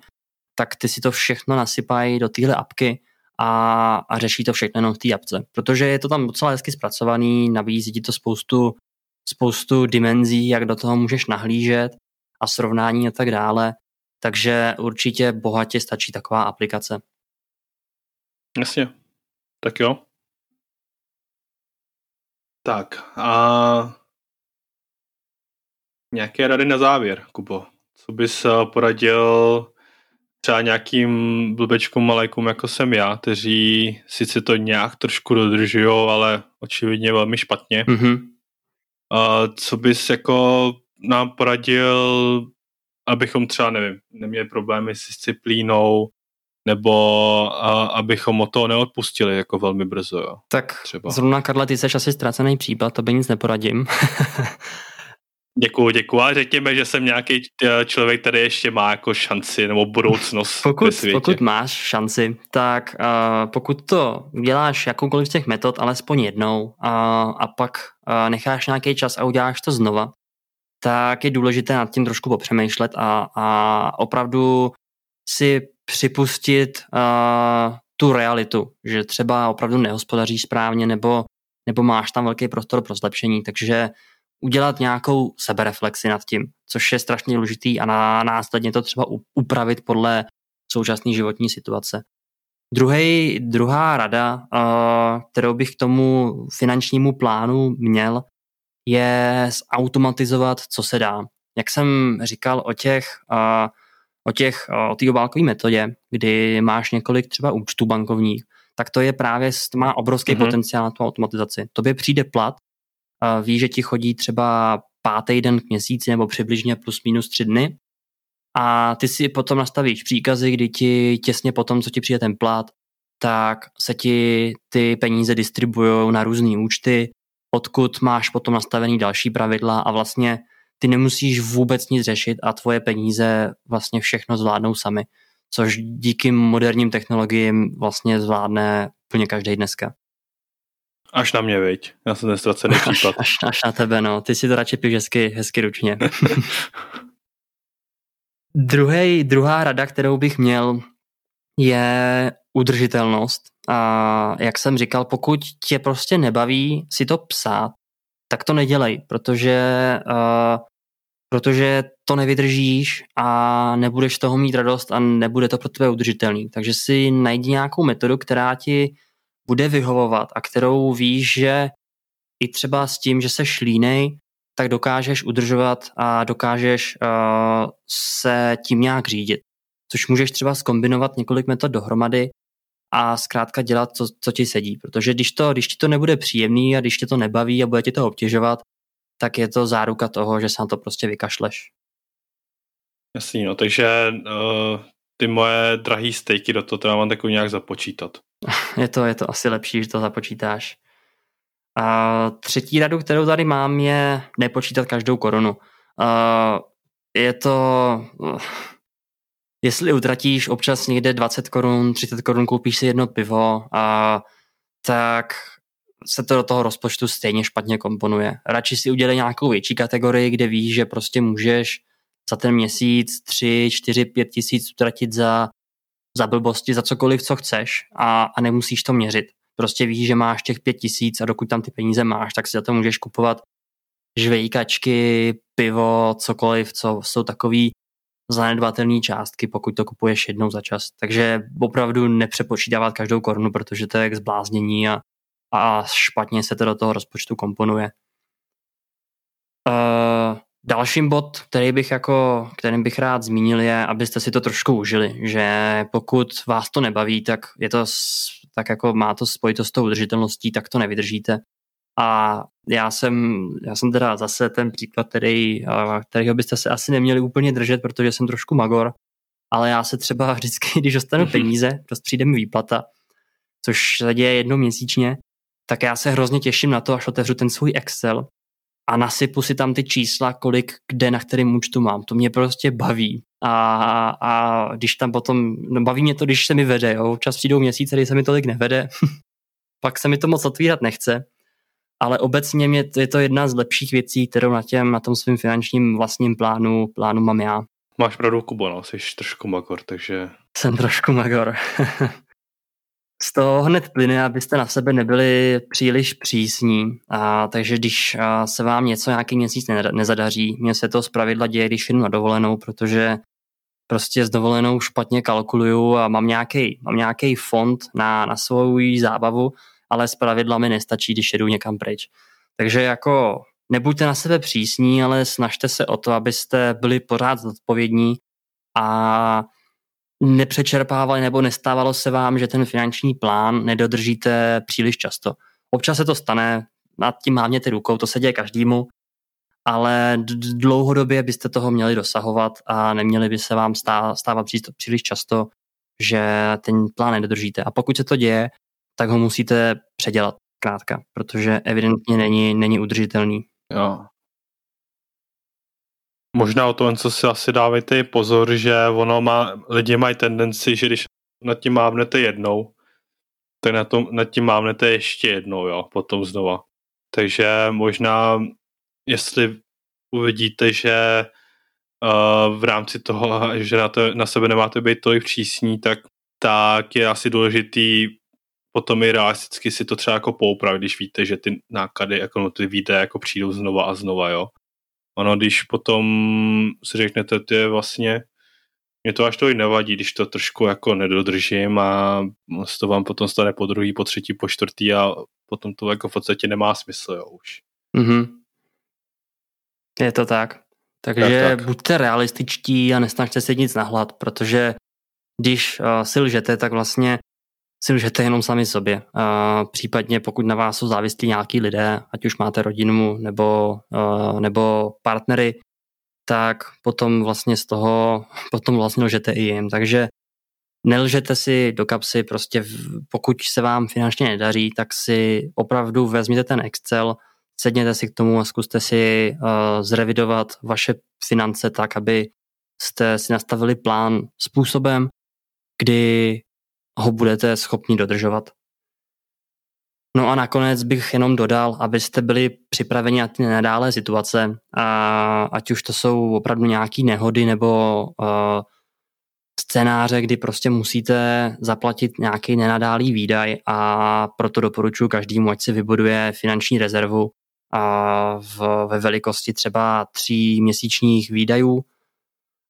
B: tak ty si to všechno nasypají do téhle apky a, a řeší to všechno jenom v té apce. Protože je to tam docela hezky zpracovaný, nabízí ti to spoustu, spoustu dimenzí, jak do toho můžeš nahlížet a srovnání a tak dále. Takže určitě bohatě stačí taková aplikace.
A: Jasně. Tak jo. Tak a nějaké rady na závěr, Kubo. Co bys eh, poradil třeba nějakým blbečkům malejkům, jako jsem já, kteří sice to nějak trošku dodržují, ale očividně velmi špatně. Mm-hmm. A co bys jako nám poradil, abychom třeba, nevím, neměli problémy s disciplínou, nebo a, abychom o to neodpustili jako velmi brzo. Jo.
B: Tak třeba. zrovna Karla, ty jsi asi ztracený případ, to by nic neporadím. [laughs]
A: Děkuju, děkuju. A řekněme, že jsem nějaký eh, člověk, který ještě má jako šanci nebo budoucnost
B: pokud,
A: ve světě.
B: Pokud máš šanci, tak uh, pokud to děláš jakoukoliv z těch metod, alespoň jednou uh, a pak uh, necháš nějaký čas a uděláš to znova, tak je důležité nad tím trošku popřemýšlet a, a opravdu si připustit uh, tu realitu, že třeba opravdu nehospodaříš správně nebo, nebo máš tam velký prostor pro zlepšení, takže udělat nějakou sebereflexi nad tím, což je strašně důležitý a na, následně to třeba upravit podle současné životní situace. Druhý, druhá rada, uh, kterou bych k tomu finančnímu plánu měl, je zautomatizovat, co se dá. Jak jsem říkal o těch, uh, o těch, uh, o té obálkové metodě, kdy máš několik třeba účtů bankovních, tak to je právě, má obrovský mm-hmm. potenciál na tu automatizaci. Tobě přijde plat, ví, že ti chodí třeba pátý den k měsíci nebo přibližně plus minus tři dny a ty si potom nastavíš příkazy, kdy ti těsně potom, co ti přijde ten plat, tak se ti ty peníze distribuují na různé účty, odkud máš potom nastavený další pravidla a vlastně ty nemusíš vůbec nic řešit a tvoje peníze vlastně všechno zvládnou sami, což díky moderním technologiím vlastně zvládne úplně každý dneska.
A: Až na mě, viď? Já jsem ten ztracený případ.
B: Až, až, na tebe, no. Ty si to radši píš hezky, hezky ručně. [laughs] Druhý, druhá rada, kterou bych měl, je udržitelnost. A jak jsem říkal, pokud tě prostě nebaví si to psát, tak to nedělej, protože, uh, protože to nevydržíš a nebudeš toho mít radost a nebude to pro tebe udržitelný. Takže si najdi nějakou metodu, která ti bude vyhovovat a kterou víš, že i třeba s tím, že se šlínej, tak dokážeš udržovat a dokážeš uh, se tím nějak řídit. Což můžeš třeba skombinovat několik metod dohromady a zkrátka dělat, co, co ti sedí. Protože když, to, když ti to nebude příjemný a když tě to nebaví a bude ti to obtěžovat, tak je to záruka toho, že se na to prostě vykašleš.
A: Jasný, no, takže uh, ty moje drahé stejky do toho teda mám takový nějak započítat. [laughs]
B: Je to, je to asi lepší, že to započítáš. A třetí radu, kterou tady mám, je nepočítat každou korunu. A je to... Jestli utratíš občas někde 20 korun, 30 korun, koupíš si jedno pivo, a tak se to do toho rozpočtu stejně špatně komponuje. Radši si udělej nějakou větší kategorii, kde víš, že prostě můžeš za ten měsíc 3, 4, 5 tisíc utratit za, za blbosti, za cokoliv, co chceš a, a nemusíš to měřit. Prostě víš, že máš těch 5 tisíc a dokud tam ty peníze máš, tak si za to můžeš kupovat žvejkačky, pivo, cokoliv, co jsou takový zanedbatelné částky, pokud to kupuješ jednou za čas. Takže opravdu nepřepočítávat každou korunu, protože to je k zbláznění a, a špatně se to do toho rozpočtu komponuje. Uh, Dalším bod, který bych jako, kterým bych rád zmínil, je, abyste si to trošku užili, že pokud vás to nebaví, tak je to tak jako má to spojitost s tou udržitelností, tak to nevydržíte. A já jsem, já jsem teda zase ten příklad, který, kterýho byste se asi neměli úplně držet, protože jsem trošku magor, ale já se třeba [laughs] vždycky, když dostanu peníze, dost přijde mi výplata, což se děje jednou měsíčně, tak já se hrozně těším na to, až otevřu ten svůj Excel a nasypu si tam ty čísla, kolik kde na kterém účtu mám. To mě prostě baví. A, a když tam potom, no baví mě to, když se mi vede, jo. Občas přijdou měsíce, kdy se mi tolik nevede, [laughs] pak se mi to moc otvírat nechce. Ale obecně mě, je to jedna z lepších věcí, kterou na, těm, na tom svém finančním vlastním plánu, plánu mám já.
A: Máš pravdu, Kubo, no, jsi trošku magor, takže...
B: Jsem trošku magor. [laughs] z toho hned plyne, abyste na sebe nebyli příliš přísní. A, takže když a, se vám něco nějaký měsíc ne, nezadaří, mně se to zpravidla děje, když jdu na dovolenou, protože prostě s dovolenou špatně kalkuluju a mám nějaký mám nějaký fond na, na svou zábavu, ale z pravidla mi nestačí, když jedu někam pryč. Takže jako nebuďte na sebe přísní, ale snažte se o to, abyste byli pořád zodpovědní a nepřečerpávali nebo nestávalo se vám, že ten finanční plán nedodržíte příliš často. Občas se to stane, nad tím máměte rukou, to se děje každému, ale dlouhodobě byste toho měli dosahovat a neměli by se vám stávat příliš často, že ten plán nedodržíte. A pokud se to děje, tak ho musíte předělat krátka, protože evidentně není, není udržitelný.
A: Jo. Možná o tom, co si asi dávajte pozor, že ono má, lidi mají tendenci, že když nad tím mávnete jednou, tak na tom, nad tím mávnete ještě jednou, jo, potom znova. Takže možná, jestli uvidíte, že uh, v rámci toho, že na, to, na sebe nemáte být tolik přísní, tak, tak je asi důležitý potom i realisticky si to třeba jako poupravit, když víte, že ty náklady, jako no, ty výdaje jako přijdou znova a znova, jo. Ono, když potom si řeknete, to je vlastně, mě to až to i nevadí, když to trošku jako nedodržím a to vám potom stane po druhý, po třetí, po čtvrtý a potom to jako v podstatě nemá smysl, jo, už.
B: Mm-hmm. Je to tak. Takže tak, tak. buďte realističtí a nesnažte se nic nahlad, protože když uh, si lžete, tak vlastně si lžete jenom sami sobě. Uh, případně pokud na vás jsou závislí nějaký lidé, ať už máte rodinu nebo, nebo partnery, tak potom vlastně z toho, [laughs] potom vlastně lžete i jim. Takže nelžete si do kapsy, prostě pokud se vám finančně nedaří, tak si opravdu vezměte ten Excel, sedněte si k tomu a zkuste si zrevidovat vaše finance tak, aby jste si nastavili plán způsobem, kdy ho budete schopni dodržovat. No a nakonec bych jenom dodal, abyste byli připraveni na ty nenadále situace, a ať už to jsou opravdu nějaké nehody nebo uh, scénáře, kdy prostě musíte zaplatit nějaký nenadálý výdaj a proto doporučuji každému, ať si vybuduje finanční rezervu a v, ve velikosti třeba tří měsíčních výdajů,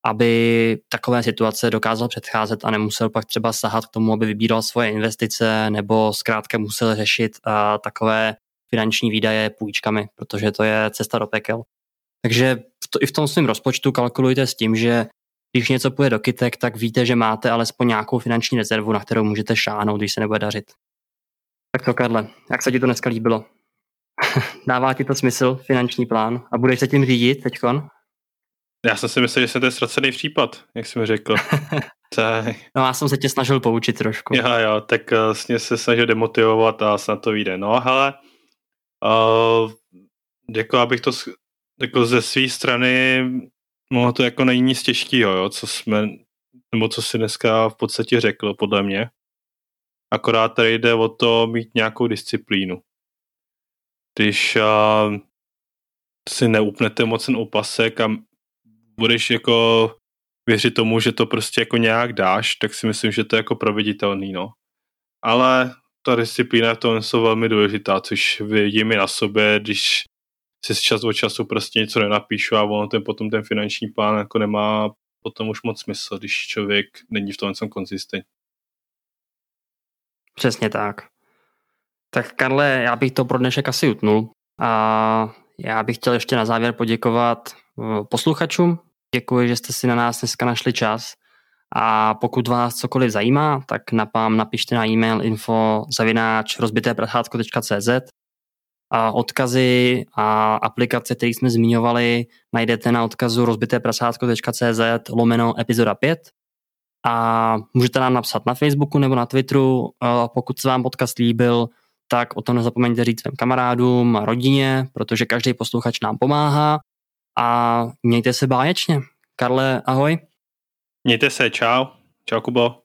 B: aby takové situace dokázal předcházet a nemusel pak třeba sahat k tomu, aby vybíral svoje investice nebo zkrátka musel řešit uh, takové finanční výdaje půjčkami, protože to je cesta do pekel. Takže v to, i v tom svém rozpočtu kalkulujte s tím, že když něco půjde do kytek, tak víte, že máte alespoň nějakou finanční rezervu, na kterou můžete šáhnout, když se nebude dařit. Tak to, Karle, jak se ti to dneska líbilo? [laughs] Dává ti to smysl, finanční plán? A budeš se tím řídit teďkon?
A: Já jsem si myslel, že jsem to je ztracený případ, jak jsi mi řekl. [laughs]
B: tak. No já jsem se tě snažil poučit trošku.
A: Jo, jo, tak vlastně se snažil demotivovat a snad to vyjde. No, hele, uh, jako abych to jako ze své strany mohlo to jako není nic těžkého, jo, co jsme, nebo co si dneska v podstatě řekl, podle mě. Akorát tady jde o to mít nějakou disciplínu. Když uh, si neupnete moc ten opasek a budeš jako věřit tomu, že to prostě jako nějak dáš, tak si myslím, že to je jako proveditelný, no. Ale ta disciplína to jsou velmi důležitá, což vidím i na sobě, když si z čas od času prostě něco nenapíšu a ono ten potom ten finanční plán jako nemá potom už moc smysl, když člověk není v tom něco konzistentní.
B: Přesně tak. Tak Karle, já bych to pro dnešek asi utnul. A já bych chtěl ještě na závěr poděkovat eh, posluchačům, Děkuji, že jste si na nás dneska našli čas. A pokud vás cokoliv zajímá, tak napám napište na e-mail info zavináč rozbiteprachátko.cz a odkazy a aplikace, které jsme zmiňovali, najdete na odkazu rozbiteprasátko.cz lomeno epizoda 5 a můžete nám napsat na Facebooku nebo na Twitteru, pokud se vám podcast líbil, tak o to nezapomeňte říct svým kamarádům a rodině, protože každý posluchač nám pomáhá a mějte se báječně. Karle, ahoj.
A: Mějte se, čau. Čau, Kubo.